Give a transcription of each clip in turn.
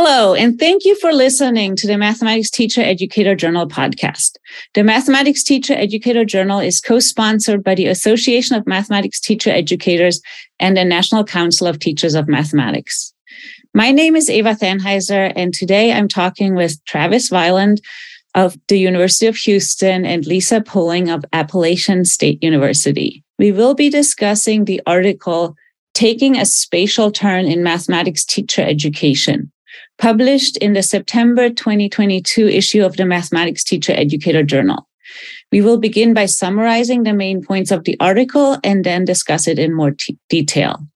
Hello, and thank you for listening to the Mathematics Teacher Educator Journal podcast. The Mathematics Teacher Educator Journal is co sponsored by the Association of Mathematics Teacher Educators and the National Council of Teachers of Mathematics. My name is Eva Thanheiser, and today I'm talking with Travis Weiland of the University of Houston and Lisa Poling of Appalachian State University. We will be discussing the article Taking a Spatial Turn in Mathematics Teacher Education published in the September 2022 issue of the Mathematics Teacher Educator Journal. We will begin by summarizing the main points of the article and then discuss it in more t- detail.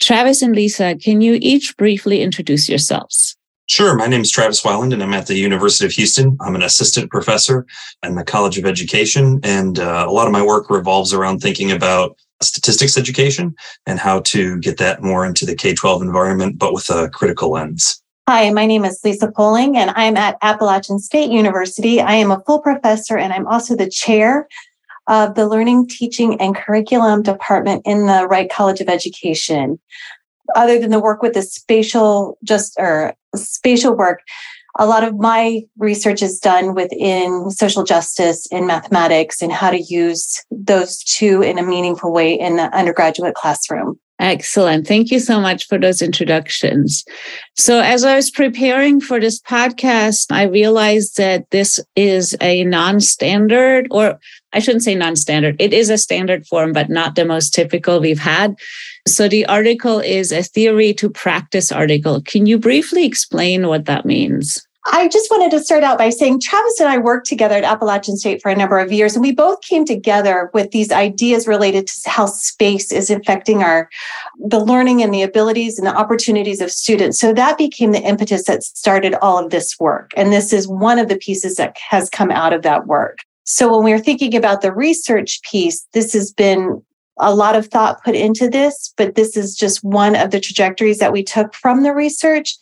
Travis and Lisa, can you each briefly introduce yourselves? Sure. My name is Travis Weiland, and I'm at the University of Houston. I'm an assistant professor in the College of Education, and uh, a lot of my work revolves around thinking about statistics education and how to get that more into the K 12 environment, but with a critical lens. Hi, my name is Lisa Poling, and I'm at Appalachian State University. I am a full professor, and I'm also the chair of the Learning, Teaching, and Curriculum Department in the Reich College of Education. Other than the work with the spatial just or spatial work, a lot of my research is done within social justice and mathematics and how to use those two in a meaningful way in the undergraduate classroom. Excellent. Thank you so much for those introductions. So, as I was preparing for this podcast, I realized that this is a non standard, or I shouldn't say non standard, it is a standard form, but not the most typical we've had. So, the article is a theory to practice article. Can you briefly explain what that means? I just wanted to start out by saying Travis and I worked together at Appalachian State for a number of years, and we both came together with these ideas related to how space is affecting our the learning and the abilities and the opportunities of students. So that became the impetus that started all of this work. And this is one of the pieces that has come out of that work. So when we we're thinking about the research piece, this has been a lot of thought put into this, but this is just one of the trajectories that we took from the research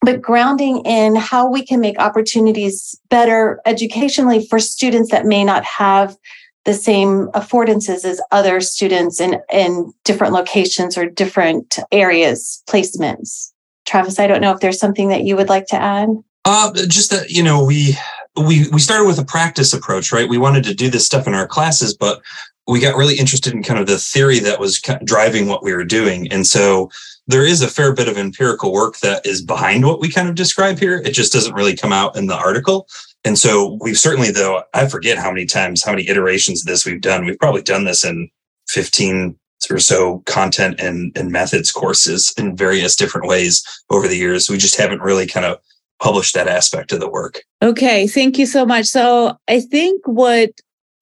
but grounding in how we can make opportunities better educationally for students that may not have the same affordances as other students in, in different locations or different areas, placements. Travis, I don't know if there's something that you would like to add. Uh, just that, you know, we we we started with a practice approach, right? We wanted to do this stuff in our classes, but we got really interested in kind of the theory that was driving what we were doing. And so there is a fair bit of empirical work that is behind what we kind of describe here. It just doesn't really come out in the article. And so we've certainly, though, I forget how many times, how many iterations of this we've done. We've probably done this in 15 or so content and, and methods courses in various different ways over the years. We just haven't really kind of published that aspect of the work. Okay. Thank you so much. So I think what,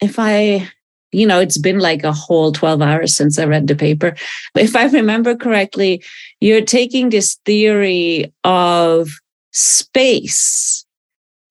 if I you know, it's been like a whole 12 hours since I read the paper. If I remember correctly, you're taking this theory of space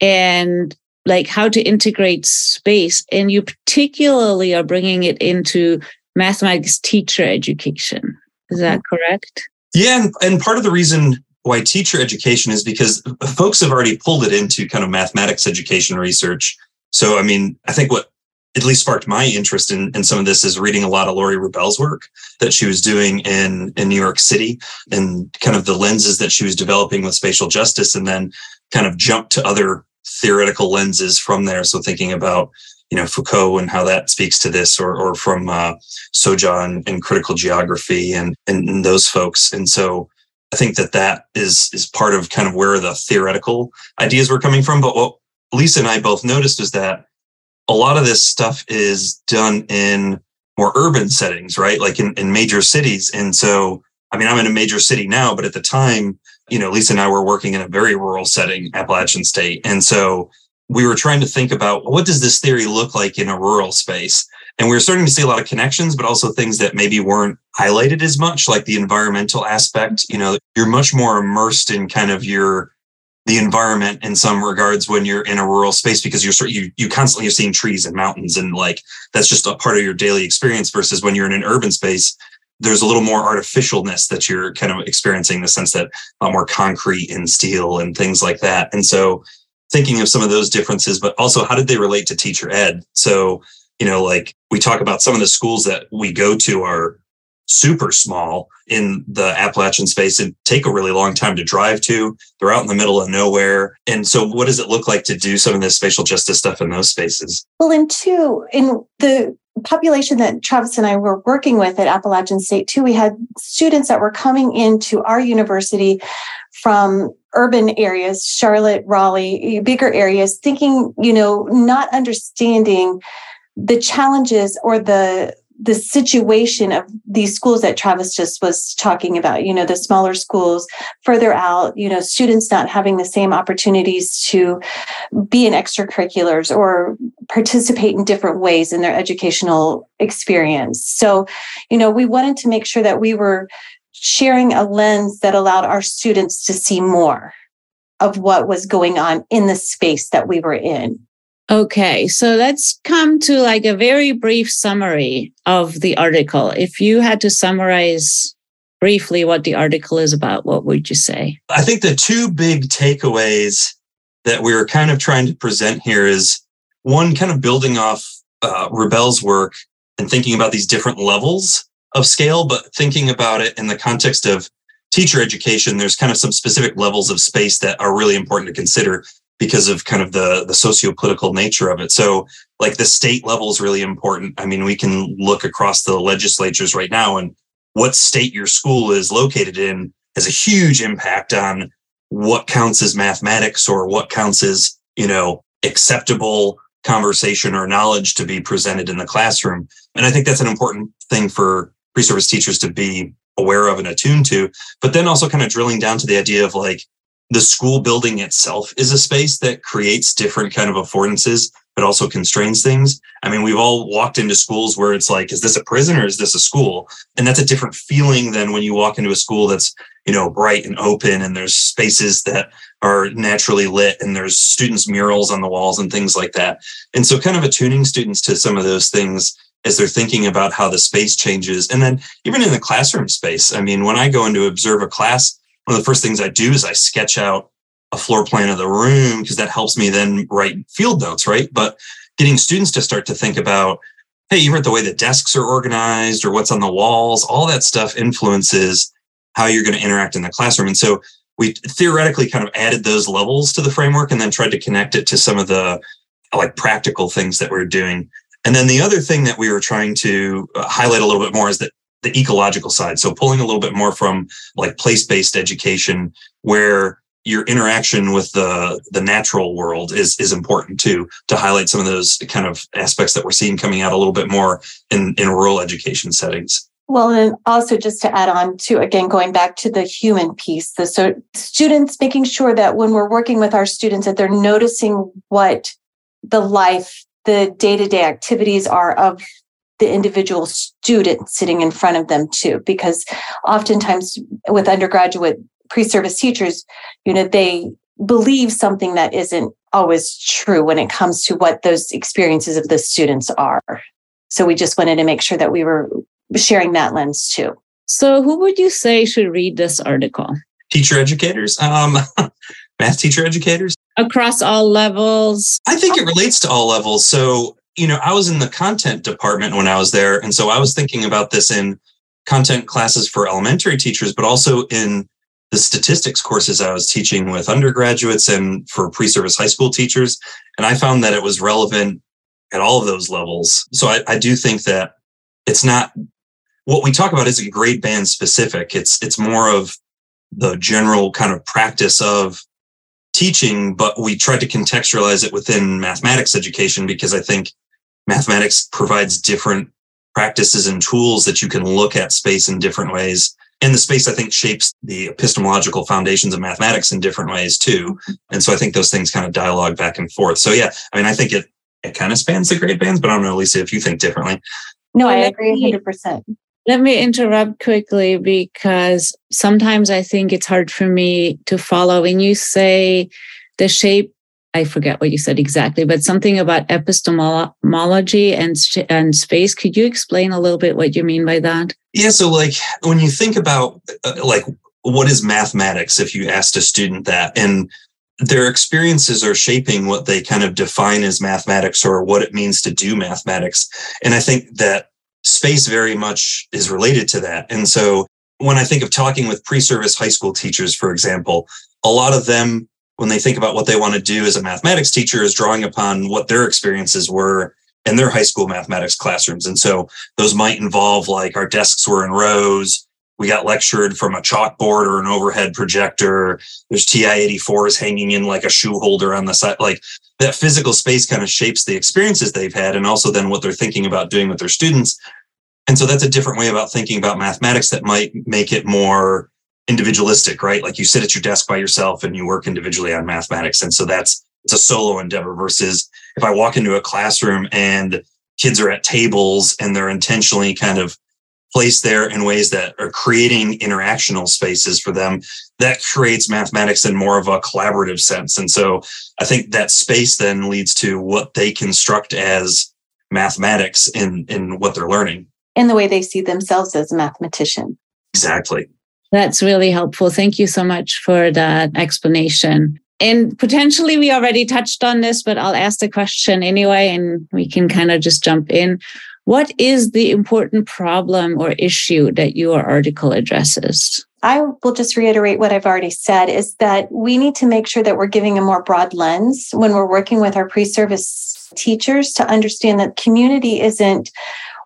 and like how to integrate space, and you particularly are bringing it into mathematics teacher education. Is that correct? Yeah. And, and part of the reason why teacher education is because folks have already pulled it into kind of mathematics education research. So, I mean, I think what at least sparked my interest in, in some of this is reading a lot of Laurie Rubel's work that she was doing in, in New York City and kind of the lenses that she was developing with spatial justice and then kind of jump to other theoretical lenses from there. So thinking about, you know, Foucault and how that speaks to this or, or from uh, Soja and, critical geography and, and, and those folks. And so I think that that is, is part of kind of where the theoretical ideas were coming from. But what Lisa and I both noticed is that a lot of this stuff is done in more urban settings, right? Like in, in major cities. And so, I mean, I'm in a major city now, but at the time, you know, Lisa and I were working in a very rural setting, Appalachian State. And so we were trying to think about what does this theory look like in a rural space? And we were starting to see a lot of connections, but also things that maybe weren't highlighted as much, like the environmental aspect. You know, you're much more immersed in kind of your the environment in some regards when you're in a rural space because you're sort you you constantly are seeing trees and mountains and like that's just a part of your daily experience versus when you're in an urban space there's a little more artificialness that you're kind of experiencing the sense that a lot more concrete and steel and things like that. And so thinking of some of those differences but also how did they relate to teacher ed? So you know like we talk about some of the schools that we go to are super small in the Appalachian space and take a really long time to drive to. They're out in the middle of nowhere. And so, what does it look like to do some of this spatial justice stuff in those spaces? Well, in two, in the population that Travis and I were working with at Appalachian State, too, we had students that were coming into our university from urban areas, Charlotte, Raleigh, bigger areas, thinking, you know, not understanding the challenges or the the situation of these schools that Travis just was talking about, you know, the smaller schools further out, you know, students not having the same opportunities to be in extracurriculars or participate in different ways in their educational experience. So, you know, we wanted to make sure that we were sharing a lens that allowed our students to see more of what was going on in the space that we were in. Okay, so let's come to like a very brief summary of the article. If you had to summarize briefly what the article is about, what would you say? I think the two big takeaways that we were kind of trying to present here is one, kind of building off uh, Rubel's work and thinking about these different levels of scale, but thinking about it in the context of teacher education, there's kind of some specific levels of space that are really important to consider because of kind of the the socio-political nature of it. So like the state level is really important. I mean, we can look across the legislatures right now and what state your school is located in has a huge impact on what counts as mathematics or what counts as, you know, acceptable conversation or knowledge to be presented in the classroom. And I think that's an important thing for pre-service teachers to be aware of and attuned to, but then also kind of drilling down to the idea of like the school building itself is a space that creates different kind of affordances but also constrains things. I mean we've all walked into schools where it's like is this a prison or is this a school? And that's a different feeling than when you walk into a school that's you know bright and open and there's spaces that are naturally lit and there's students murals on the walls and things like that. And so kind of attuning students to some of those things as they're thinking about how the space changes. And then even in the classroom space i mean when i go in to observe a class one of the first things I do is I sketch out a floor plan of the room because that helps me then write field notes, right? But getting students to start to think about, hey, even the way the desks are organized or what's on the walls, all that stuff influences how you're going to interact in the classroom. And so we theoretically kind of added those levels to the framework and then tried to connect it to some of the like practical things that we're doing. And then the other thing that we were trying to uh, highlight a little bit more is that the ecological side. So pulling a little bit more from like place-based education where your interaction with the the natural world is is important too to highlight some of those kind of aspects that we're seeing coming out a little bit more in in rural education settings. Well, and also just to add on to again going back to the human piece, the so students making sure that when we're working with our students that they're noticing what the life, the day-to-day activities are of the individual student sitting in front of them too because oftentimes with undergraduate pre-service teachers you know they believe something that isn't always true when it comes to what those experiences of the students are. So we just wanted to make sure that we were sharing that lens too. So who would you say should read this article? Teacher educators um math teacher educators? Across all levels? I think it relates to all levels. So you know, I was in the content department when I was there. And so I was thinking about this in content classes for elementary teachers, but also in the statistics courses I was teaching with undergraduates and for pre service high school teachers. And I found that it was relevant at all of those levels. So I, I do think that it's not what we talk about isn't grade band specific. It's it's more of the general kind of practice of teaching, but we tried to contextualize it within mathematics education because I think mathematics provides different practices and tools that you can look at space in different ways. And the space, I think, shapes the epistemological foundations of mathematics in different ways too. And so I think those things kind of dialogue back and forth. So yeah, I mean, I think it it kind of spans the grade bands, but I don't know, Lisa, if you think differently. No, I agree 100%. Let me interrupt quickly because sometimes I think it's hard for me to follow. When you say the shape I forget what you said exactly, but something about epistemology and and space. Could you explain a little bit what you mean by that? Yeah, so like when you think about uh, like what is mathematics if you asked a student that and their experiences are shaping what they kind of define as mathematics or what it means to do mathematics. And I think that space very much is related to that. And so when I think of talking with pre-service high school teachers, for example, a lot of them, when they think about what they want to do as a mathematics teacher, is drawing upon what their experiences were in their high school mathematics classrooms. And so those might involve like our desks were in rows. We got lectured from a chalkboard or an overhead projector. There's TI 84s hanging in like a shoe holder on the side. Like that physical space kind of shapes the experiences they've had and also then what they're thinking about doing with their students. And so that's a different way about thinking about mathematics that might make it more individualistic, right? Like you sit at your desk by yourself and you work individually on mathematics. And so that's it's a solo endeavor versus if I walk into a classroom and kids are at tables and they're intentionally kind of placed there in ways that are creating interactional spaces for them, that creates mathematics in more of a collaborative sense. And so I think that space then leads to what they construct as mathematics in, in what they're learning. In the way they see themselves as a mathematician. Exactly. That's really helpful. Thank you so much for that explanation. And potentially we already touched on this, but I'll ask the question anyway, and we can kind of just jump in. What is the important problem or issue that your article addresses? I will just reiterate what I've already said is that we need to make sure that we're giving a more broad lens when we're working with our pre service teachers to understand that community isn't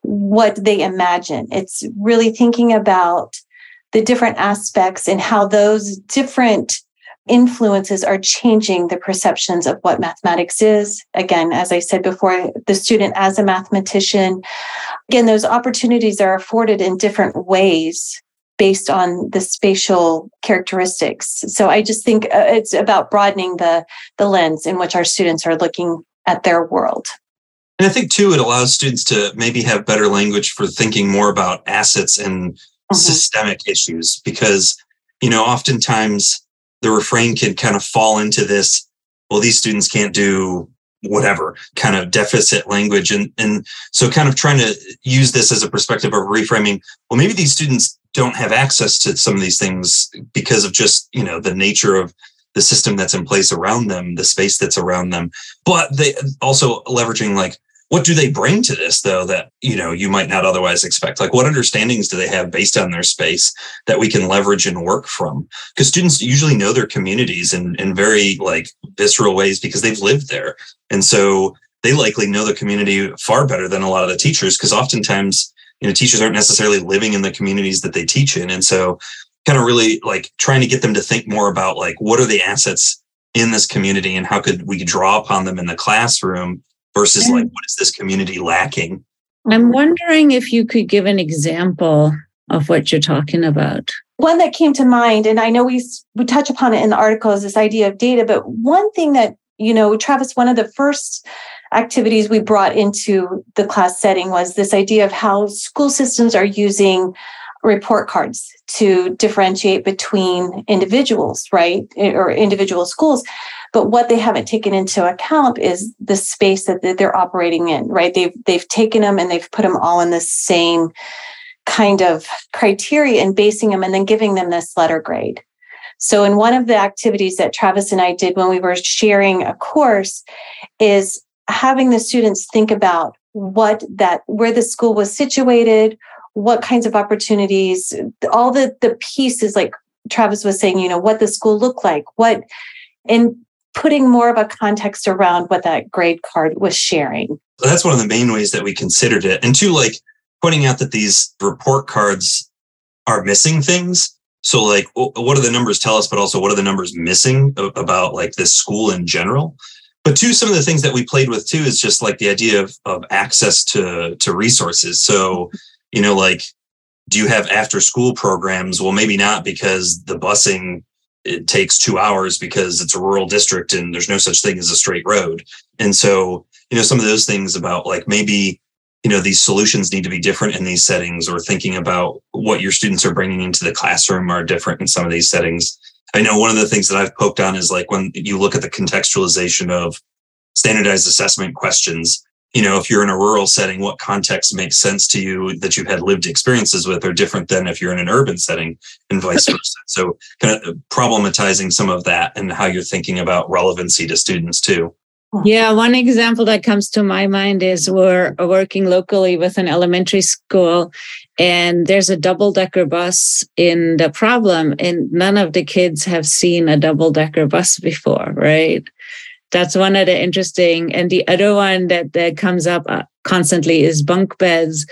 what they imagine. It's really thinking about the different aspects and how those different influences are changing the perceptions of what mathematics is. Again, as I said before, the student as a mathematician, again, those opportunities are afforded in different ways based on the spatial characteristics. So I just think uh, it's about broadening the, the lens in which our students are looking at their world. And I think too, it allows students to maybe have better language for thinking more about assets and mm-hmm. systemic issues because, you know, oftentimes the refrain can kind of fall into this well these students can't do whatever kind of deficit language and and so kind of trying to use this as a perspective of reframing well maybe these students don't have access to some of these things because of just you know the nature of the system that's in place around them the space that's around them but they also leveraging like what do they bring to this though that you know you might not otherwise expect? Like what understandings do they have based on their space that we can leverage and work from? Because students usually know their communities in, in very like visceral ways because they've lived there. And so they likely know the community far better than a lot of the teachers because oftentimes you know teachers aren't necessarily living in the communities that they teach in. And so kind of really like trying to get them to think more about like what are the assets in this community and how could we draw upon them in the classroom versus like what is this community lacking? I'm wondering if you could give an example of what you're talking about. One that came to mind and i know we we touch upon it in the article is this idea of data but one thing that you know travis one of the first activities we brought into the class setting was this idea of how school systems are using report cards to differentiate between individuals right eh, or individual schools but what they haven't taken into account is the space that they're operating in, right? They've they've taken them and they've put them all in the same kind of criteria and basing them and then giving them this letter grade. So in one of the activities that Travis and I did when we were sharing a course is having the students think about what that where the school was situated, what kinds of opportunities, all the the pieces like Travis was saying, you know, what the school looked like, what and putting more of a context around what that grade card was sharing. That's one of the main ways that we considered it. And two, like pointing out that these report cards are missing things. So, like, what do the numbers tell us, but also what are the numbers missing about like this school in general? But two, some of the things that we played with too is just like the idea of, of access to to resources. So, you know, like, do you have after school programs? Well, maybe not because the busing it takes two hours because it's a rural district and there's no such thing as a straight road. And so, you know, some of those things about like maybe, you know, these solutions need to be different in these settings or thinking about what your students are bringing into the classroom are different in some of these settings. I know one of the things that I've poked on is like when you look at the contextualization of standardized assessment questions, you know, if you're in a rural setting, what context makes sense to you that you've had lived experiences with are different than if you're in an urban setting and vice versa. So kind of uh, problematizing some of that and how you're thinking about relevancy to students too. Yeah, one example that comes to my mind is we're working locally with an elementary school, and there's a double decker bus in the problem, and none of the kids have seen a double decker bus before, right? That's one of the interesting. And the other one that, that comes up uh, constantly is bunk beds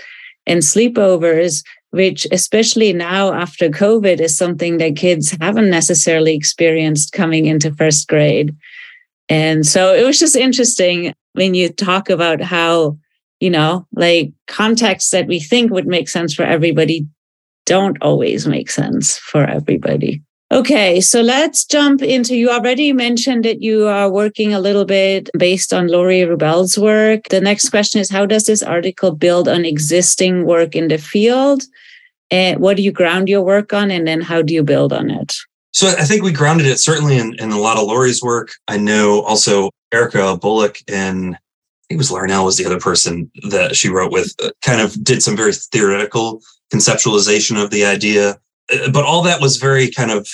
and sleepovers, which, especially now after COVID, is something that kids haven't necessarily experienced coming into first grade. And so it was just interesting when you talk about how, you know, like contexts that we think would make sense for everybody don't always make sense for everybody. Okay, so let's jump into you already mentioned that you are working a little bit based on Laurie Rubel's work. The next question is how does this article build on existing work in the field? And what do you ground your work on and then how do you build on it? So I think we grounded it certainly in, in a lot of Laurie's work. I know also Erika Bullock and I think it was Larnell was the other person that she wrote with, uh, kind of did some very theoretical conceptualization of the idea. Uh, but all that was very kind of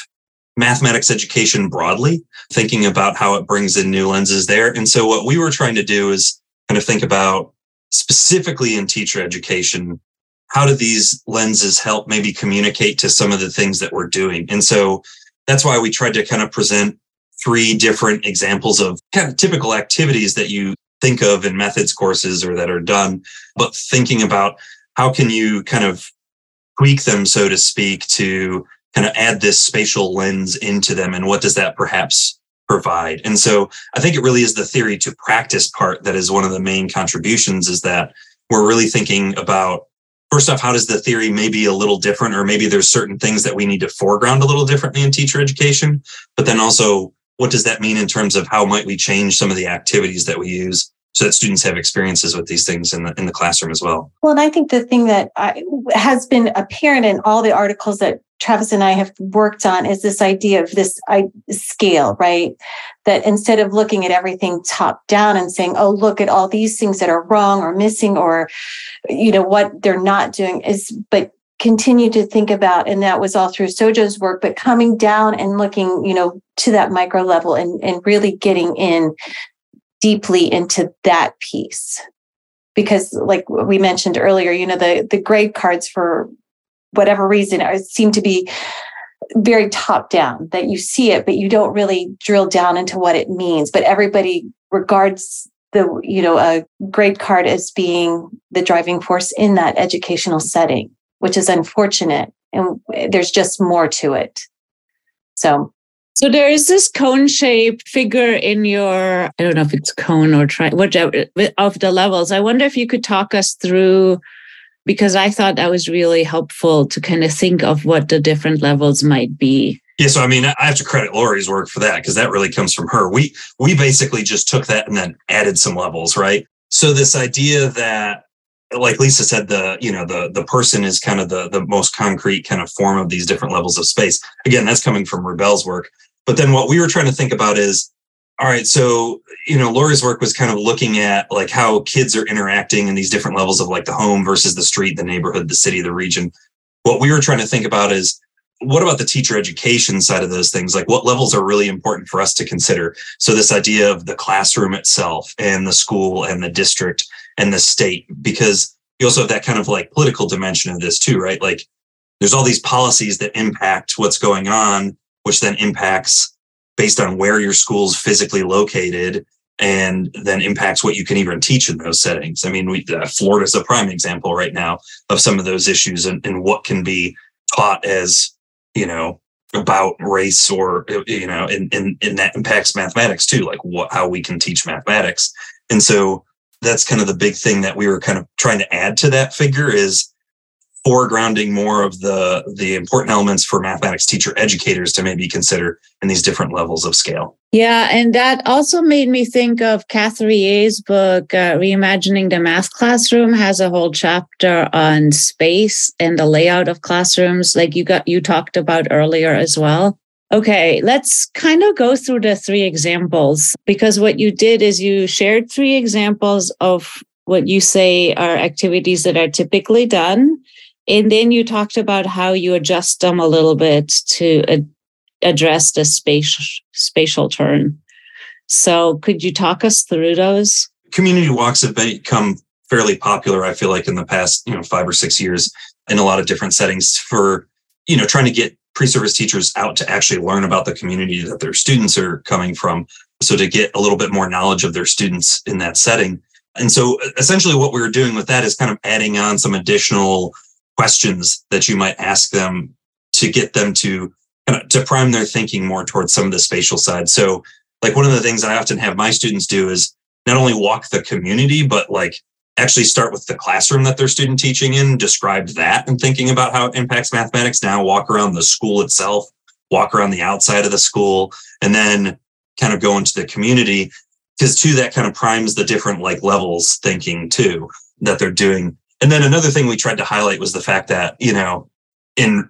mathematics education broadly, thinking about how it brings in new lenses there. And so what we were trying to do is kind of think about specifically in teacher education, how do these lenses help maybe communicate to some of the things that we're doing? And so that's why we tried to kind of present three different examples of kind of typical activities that you think of in methods courses or that are done, but thinking about how can you kind of tweak them, so to speak, to kind of add this spatial lens into them and what does that perhaps provide and so i think it really is the theory to practice part that is one of the main contributions is that we're really thinking about first off, how does the theory maybe a little different, or maybe there's certain things that we need to foreground a little differently in teacher education? But then also, what does that mean in terms of how might we change some of the activities that we use so that students have experiences with these things in the in the classroom as well? Well, and I think the thing that I, has been apparent in all the articles that Travis and I have worked on is this idea of this I, scale, right? That instead of looking at everything top down and saying, "Oh, look at all these things that are wrong or missing," or you know what they're not doing, is but continue to think about, and that was all through Soja's work, but coming down and looking, you know, to that micro level and and really getting in deeply into that piece. Because like we mentioned earlier you know the the grade cards for whatever reason seem to be very top down that you see it but you don't really drill down into what it means. But everybody regards the you know a grade card as being the driving force in that educational setting which is unfortunate and there's just more to it. So so there is this cone shaped figure in your i don't know if it's cone or try whichever of the levels i wonder if you could talk us through because I thought that was really helpful to kind of think of what the different levels might be. Yeah, so I mean, I have to credit Laurie's work for that because that really comes from her. We we basically just took that and then added some levels, right? So this idea that like Lisa said, the you know the the person is kind of the the most concrete kind of form of these different levels of space. Again, that's coming from Rubel's work. But then what we were trying to think about is all right. So, you know, Laura's work was kind of looking at like how kids are interacting in these different levels of like the home versus the street, the neighborhood, the city, the region. What we were trying to think about is what about the teacher education side of those things? Like what levels are really important for us to consider? So this idea of the classroom itself and the school and the district and the state, because you also have that kind of like political dimension of this too, right? Like there's all these policies that impact what's going on, which then impacts based on where your school's physically located and then impacts what you can even teach in those settings. I mean, we, uh, Florida's a prime example right now of some of those issues and, and what can be taught as, you know, about race or, you know, and, and, and that impacts mathematics too, like what, how we can teach mathematics. And so that's kind of the big thing that we were kind of trying to add to that figure is foregrounding more of the the important elements for mathematics teacher educators to maybe consider in these different levels of scale. Yeah, and that also made me think of Catherie's book, uh, Reimagining the Math Classroom, has a whole chapter on space and the layout of classrooms, like you got you talked about earlier as well. Okay, let's kind of go through the three examples because what you did is you shared three examples of what you say are activities that are typically done and then you talked about how you adjust them a little bit to ad- address the space, spatial turn. So could you talk us through those? Community walks have become fairly popular, I feel like, in the past, you know, five or six years in a lot of different settings for, you know, trying to get pre-service teachers out to actually learn about the community that their students are coming from. So to get a little bit more knowledge of their students in that setting. And so essentially what we were doing with that is kind of adding on some additional questions that you might ask them to get them to kind of to prime their thinking more towards some of the spatial side. So like one of the things I often have my students do is not only walk the community, but like actually start with the classroom that they're student teaching in, describe that and thinking about how it impacts mathematics. Now walk around the school itself, walk around the outside of the school, and then kind of go into the community. Because too, that kind of primes the different like levels thinking too that they're doing. And then another thing we tried to highlight was the fact that, you know, in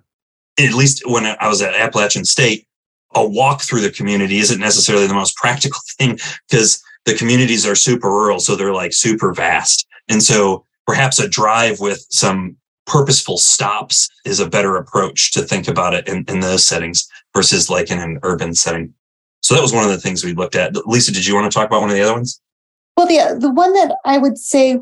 at least when I was at Appalachian State, a walk through the community isn't necessarily the most practical thing because the communities are super rural. So they're like super vast. And so perhaps a drive with some purposeful stops is a better approach to think about it in, in those settings versus like in an urban setting. So that was one of the things we looked at. Lisa, did you want to talk about one of the other ones? Well, the the one that I would say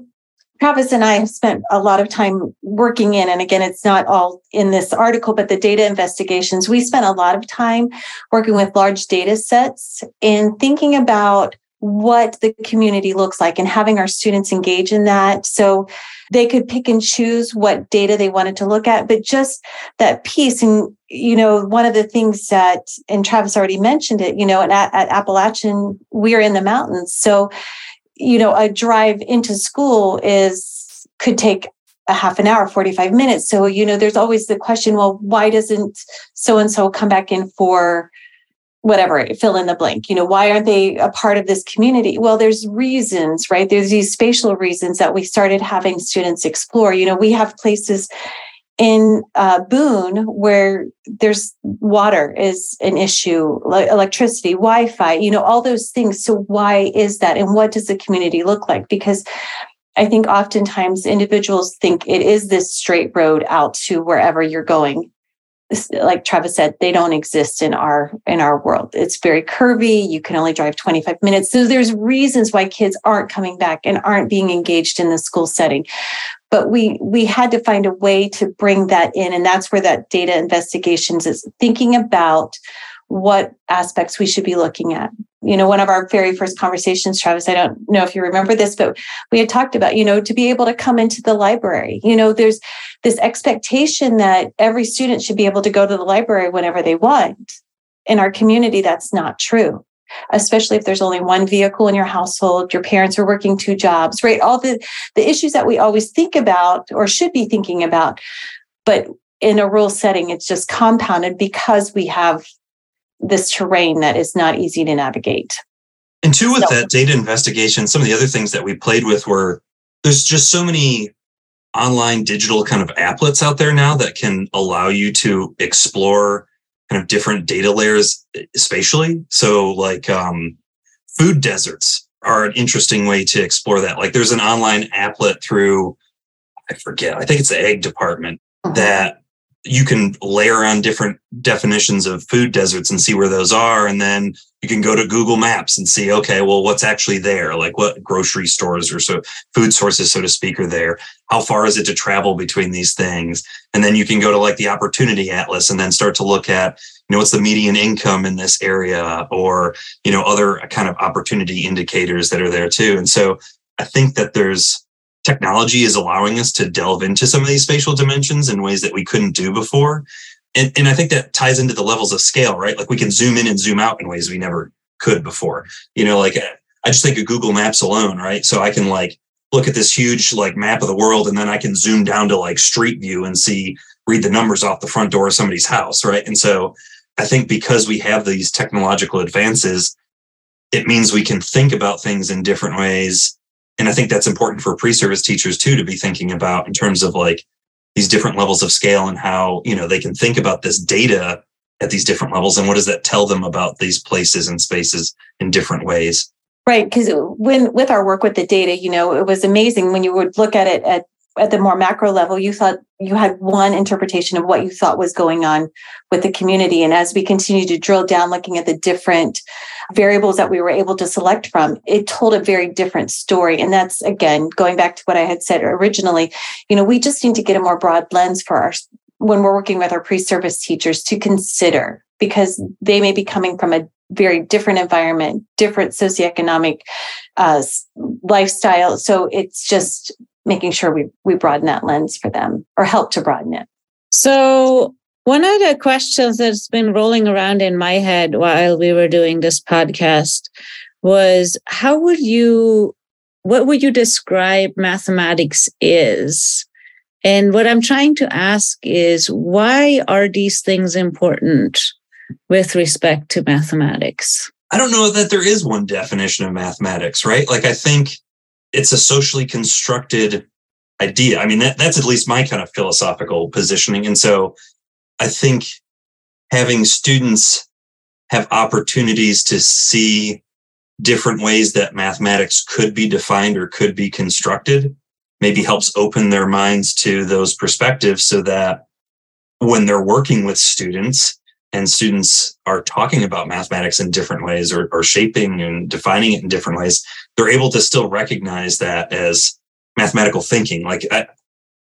Travis and I have spent a lot of time working in, and again, it's not all in this article, but the data investigations. We spent a lot of time working with large data sets and thinking about what the community looks like and having our students engage in that. So they could pick and choose what data they wanted to look at, but just that piece. And, you know, one of the things that, and Travis already mentioned it, you know, at, at Appalachian, we're in the mountains. So, you know, a drive into school is, could take a half an hour, 45 minutes. So, you know, there's always the question, well, why doesn't so and so come back in for whatever fill in the blank? You know why aren't they a part of this community? Well there's reasons right? There's these spatial reasons that we started having students explore. You know we have places in uh, boone where there's water is an issue electricity wi-fi you know all those things so why is that and what does the community look like because I think oftentimes individuals think it is this straight road out to wherever you're going like Travis said, they don't exist in our in our world. It's very curvy. You can only drive 25 minutes. So there's reasons why kids aren't coming back and aren't being engaged in the school setting. But we we had to find a way to bring that in. And that's where that data investigations is thinking about what aspects we should be looking at. You know, one of our very first conversations, Travis, I don't know if you remember this, but we had talked about, you know, to be able to come into the library. You know, there's this expectation that every student should be able to go to the library whenever they want. In our community, that's not true especially if there's only one vehicle in your household your parents are working two jobs right all the the issues that we always think about or should be thinking about but in a rural setting it's just compounded because we have this terrain that is not easy to navigate. And two, with so, that data investigation, some of the other things that we played with were there's just so many online digital kind of applets out there now that can allow you to explore kind of different data layers spatially. So, like um, food deserts are an interesting way to explore that. Like, there's an online applet through, I forget, I think it's the ag department uh-huh. that you can layer on different definitions of food deserts and see where those are. And then you can go to Google Maps and see, okay, well, what's actually there? Like what grocery stores or so food sources, so to speak, are there? How far is it to travel between these things? And then you can go to like the opportunity atlas and then start to look at, you know, what's the median income in this area or, you know, other kind of opportunity indicators that are there too. And so I think that there's, technology is allowing us to delve into some of these spatial dimensions in ways that we couldn't do before. And, and I think that ties into the levels of scale, right? Like we can zoom in and zoom out in ways we never could before. You know, like I just think of Google Maps alone, right? So I can like look at this huge like map of the world and then I can zoom down to like street view and see, read the numbers off the front door of somebody's house, right? And so I think because we have these technological advances, it means we can think about things in different ways and I think that's important for pre-service teachers too to be thinking about in terms of like these different levels of scale and how, you know, they can think about this data at these different levels and what does that tell them about these places and spaces in different ways. Right, because when with our work with the data, you know, it was amazing when you would look at it at at the more macro level, you thought you had one interpretation of what you thought was going on with the community. And as we continue to drill down, looking at the different variables that we were able to select from, it told a very different story. And that's again, going back to what I had said originally, you know, we just need to get a more broad lens for our when we're working with our pre-service teachers to consider because they may be coming from a very different environment, different socioeconomic uh, lifestyle. So it's just making sure we we broaden that lens for them or help to broaden it. So one of the questions that's been rolling around in my head while we were doing this podcast was how would you what would you describe mathematics is? And what I'm trying to ask is why are these things important with respect to mathematics? I don't know that there is one definition of mathematics, right? Like I think it's a socially constructed idea. I mean, that, that's at least my kind of philosophical positioning. And so I think having students have opportunities to see different ways that mathematics could be defined or could be constructed maybe helps open their minds to those perspectives so that when they're working with students and students are talking about mathematics in different ways or, or shaping and defining it in different ways, they're able to still recognize that as mathematical thinking. Like I,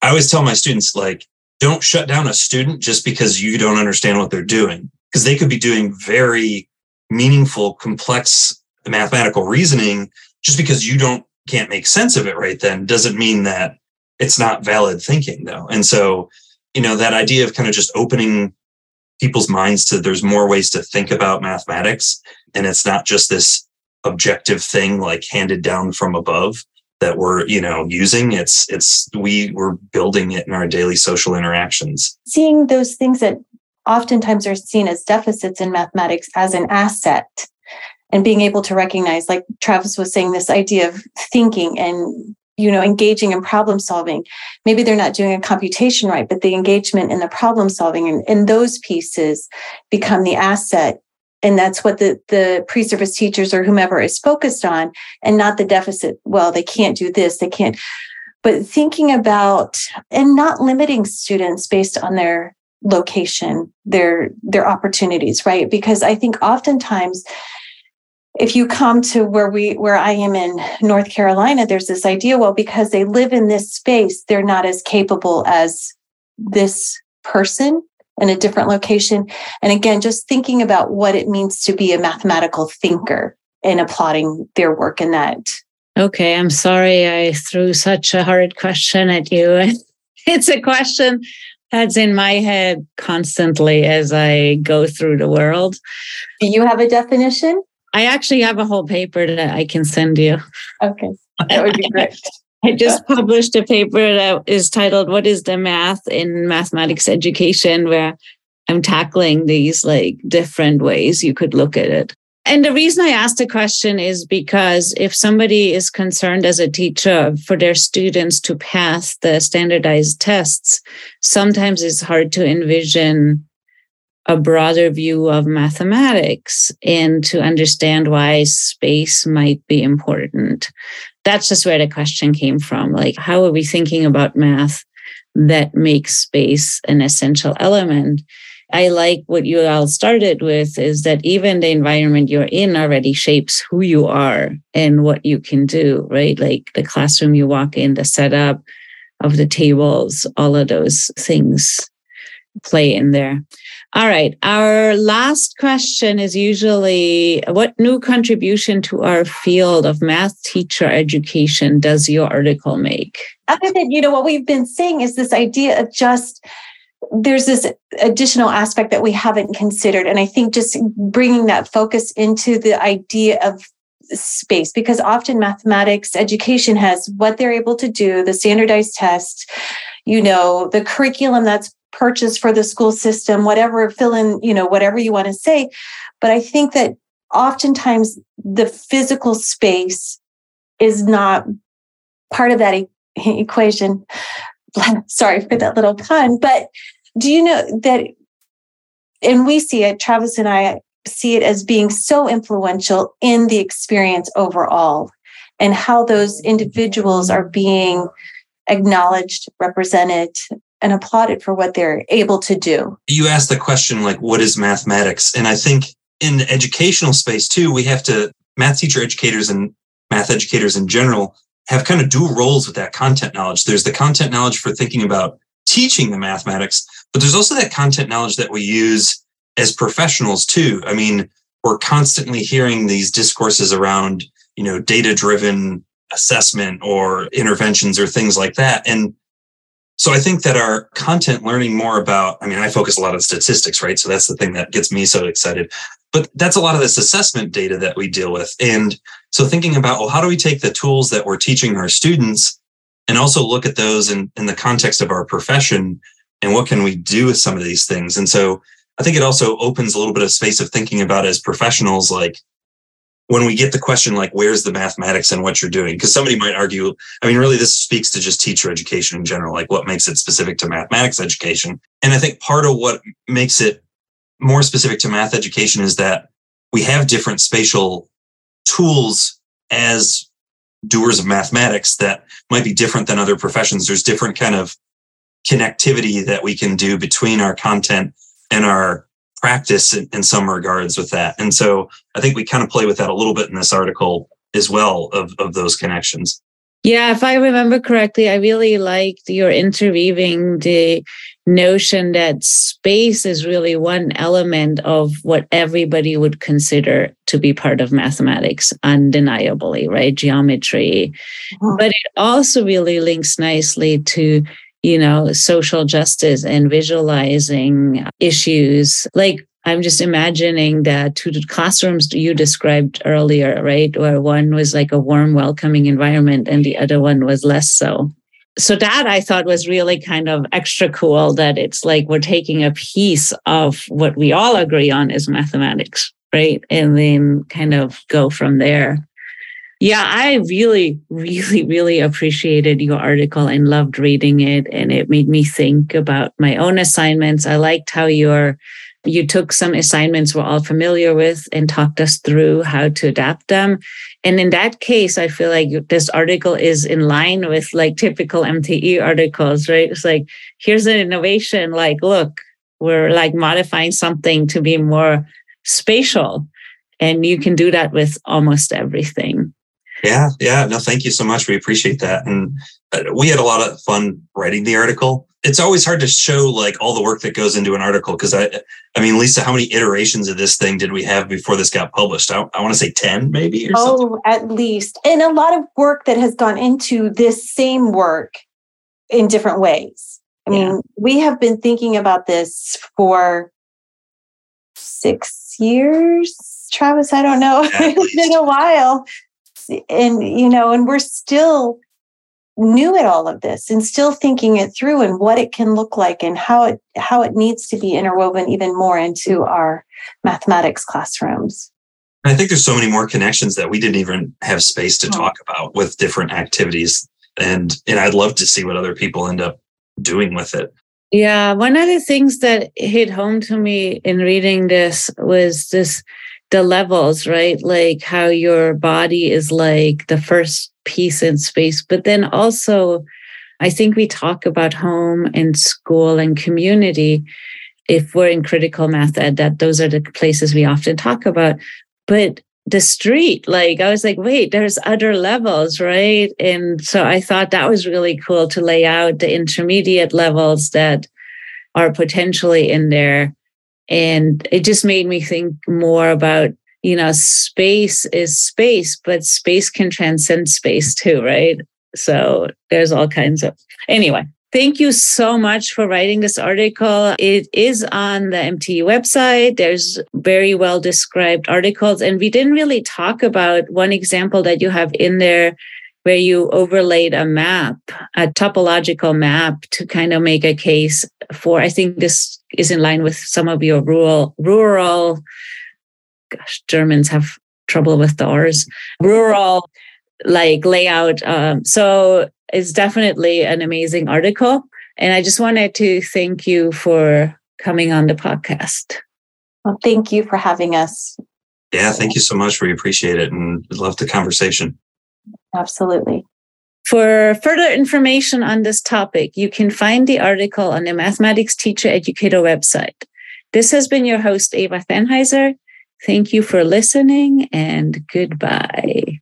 I always tell my students, like, don't shut down a student just because you don't understand what they're doing, because they could be doing very meaningful, complex mathematical reasoning just because you don't can't make sense of it right then doesn't mean that it's not valid thinking though. And so, you know, that idea of kind of just opening people's minds to there's more ways to think about mathematics and it's not just this objective thing like handed down from above that we're you know using it's it's we we're building it in our daily social interactions. Seeing those things that oftentimes are seen as deficits in mathematics as an asset and being able to recognize like travis was saying this idea of thinking and you know engaging in problem solving. Maybe they're not doing a computation right but the engagement in the problem solving and, and those pieces become the asset and that's what the the pre-service teachers or whomever is focused on and not the deficit well they can't do this they can't. But thinking about and not limiting students based on their location their their opportunities right? Because i think oftentimes if you come to where we where i am in north carolina there's this idea well because they live in this space they're not as capable as this person in a different location and again just thinking about what it means to be a mathematical thinker and applauding their work in that okay i'm sorry i threw such a hard question at you it's a question that's in my head constantly as i go through the world do you have a definition I actually have a whole paper that I can send you. Okay. That would be great. I just published a paper that is titled What is the Math in Mathematics Education, where I'm tackling these like different ways you could look at it. And the reason I asked the question is because if somebody is concerned as a teacher for their students to pass the standardized tests, sometimes it's hard to envision a broader view of mathematics and to understand why space might be important. That's just where the question came from. Like, how are we thinking about math that makes space an essential element? I like what you all started with is that even the environment you're in already shapes who you are and what you can do, right? Like the classroom you walk in, the setup of the tables, all of those things play in there. All right. Our last question is usually what new contribution to our field of math teacher education does your article make? Other than, you know, what we've been saying is this idea of just there's this additional aspect that we haven't considered. And I think just bringing that focus into the idea of space because often mathematics education has what they're able to do, the standardized tests, you know, the curriculum that's purchase for the school system, whatever, fill in, you know, whatever you want to say. But I think that oftentimes the physical space is not part of that e- equation. Sorry for that little pun, but do you know that? And we see it, Travis and I see it as being so influential in the experience overall and how those individuals are being acknowledged, represented, and applauded for what they're able to do. You asked the question, like, what is mathematics? And I think in the educational space too, we have to, math teacher educators and math educators in general have kind of dual roles with that content knowledge. There's the content knowledge for thinking about teaching the mathematics, but there's also that content knowledge that we use as professionals too. I mean, we're constantly hearing these discourses around, you know, data driven assessment or interventions or things like that. And so I think that our content learning more about, I mean, I focus a lot on statistics, right? So that's the thing that gets me so excited. But that's a lot of this assessment data that we deal with. And so thinking about, well, how do we take the tools that we're teaching our students and also look at those in, in the context of our profession and what can we do with some of these things? And so I think it also opens a little bit of space of thinking about as professionals, like when we get the question like where's the mathematics and what you're doing? Because somebody might argue i mean really this speaks to just teacher education in general like what makes it specific to mathematics education. And i think part of what makes it more specific to math education is that we have different spatial tools as doers of mathematics that might be different than other professions. There's different kind of connectivity that we can do between our content and our practice in, in some regards with that. And so I think we kind of play with that a little bit in this article as well of, of those connections. Yeah, if I remember correctly, I really liked your interweaving the notion that space is really one element of what everybody would consider to be part of mathematics, undeniably, right? Geometry. Mm-hmm. But it also really links nicely to you know, social justice and visualizing issues. Like I'm just imagining that two classrooms you described earlier, right? Where one was like a warm, welcoming environment and the other one was less so. So that I thought was really kind of extra cool that it's like we're taking a piece of what we all agree on is mathematics, right? And then kind of go from there. Yeah, I really, really, really appreciated your article and loved reading it. And it made me think about my own assignments. I liked how your you took some assignments we're all familiar with and talked us through how to adapt them. And in that case, I feel like this article is in line with like typical MTE articles, right? It's like, here's an innovation. Like, look, we're like modifying something to be more spatial. And you can do that with almost everything. Yeah, yeah. No, thank you so much. We appreciate that. And uh, we had a lot of fun writing the article. It's always hard to show like all the work that goes into an article because I, I mean, Lisa, how many iterations of this thing did we have before this got published? I, I want to say 10 maybe. oh, something. at least. And a lot of work that has gone into this same work in different ways. I mean, yeah. we have been thinking about this for six years, Travis. I don't know. it's been a while and you know and we're still new at all of this and still thinking it through and what it can look like and how it how it needs to be interwoven even more into our mathematics classrooms. I think there's so many more connections that we didn't even have space to oh. talk about with different activities. And and i'd love to see what other people end up doing with it. Yeah one of the things that hit home to me in reading this was this the levels, right? Like how your body is like the first piece in space. But then also, I think we talk about home and school and community. If we're in critical math ed, that those are the places we often talk about. But the street, like I was like, wait, there's other levels, right? And so I thought that was really cool to lay out the intermediate levels that are potentially in there and it just made me think more about you know space is space but space can transcend space too right? So there's all kinds of anyway thank you so much for writing this article. It is on the mte website. There's very well described articles. And we didn't really talk about one example that you have in there where you overlaid a map, a topological map to kind of make a case for, I think this is in line with some of your rural, rural, gosh, Germans have trouble with the R's, rural like layout. Um, so it's definitely an amazing article. And I just wanted to thank you for coming on the podcast. Well, thank you for having us. Yeah, thank you so much. We appreciate it and love the conversation. Absolutely. For further information on this topic, you can find the article on the Mathematics Teacher Educator website. This has been your host, Eva Thanheiser. Thank you for listening and goodbye.